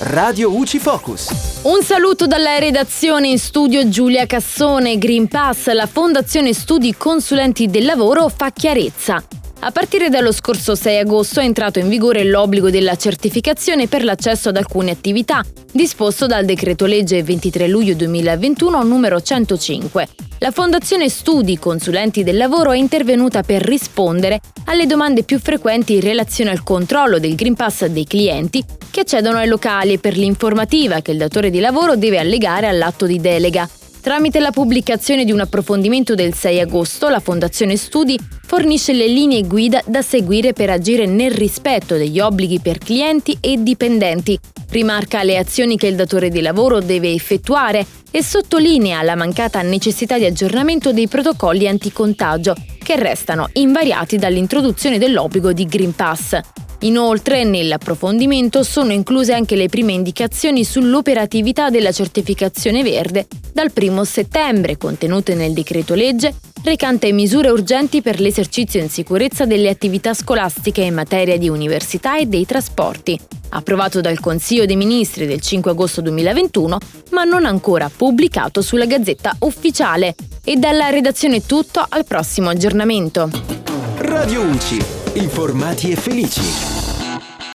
Radio UCI Focus. Un saluto dalla redazione in studio Giulia Cassone. Green Pass, la Fondazione Studi Consulenti del Lavoro fa chiarezza. A partire dallo scorso 6 agosto è entrato in vigore l'obbligo della certificazione per l'accesso ad alcune attività, disposto dal decreto legge 23 luglio 2021 numero 105. La Fondazione Studi Consulenti del Lavoro è intervenuta per rispondere alle domande più frequenti in relazione al controllo del Green Pass dei clienti che accedono ai locali e per l'informativa che il datore di lavoro deve allegare all'atto di delega. Tramite la pubblicazione di un approfondimento del 6 agosto, la Fondazione Studi fornisce le linee guida da seguire per agire nel rispetto degli obblighi per clienti e dipendenti, rimarca le azioni che il datore di lavoro deve effettuare e sottolinea la mancata necessità di aggiornamento dei protocolli anticontagio, che restano invariati dall'introduzione dell'obbligo di Green Pass. Inoltre, nell'approfondimento sono incluse anche le prime indicazioni sull'operatività della certificazione verde dal 1 settembre, contenute nel decreto legge recante misure urgenti per l'esercizio in sicurezza delle attività scolastiche in materia di università e dei trasporti, approvato dal Consiglio dei Ministri del 5 agosto 2021, ma non ancora pubblicato sulla Gazzetta Ufficiale. E dalla redazione tutto al prossimo aggiornamento. Radio UCI, informati e felici.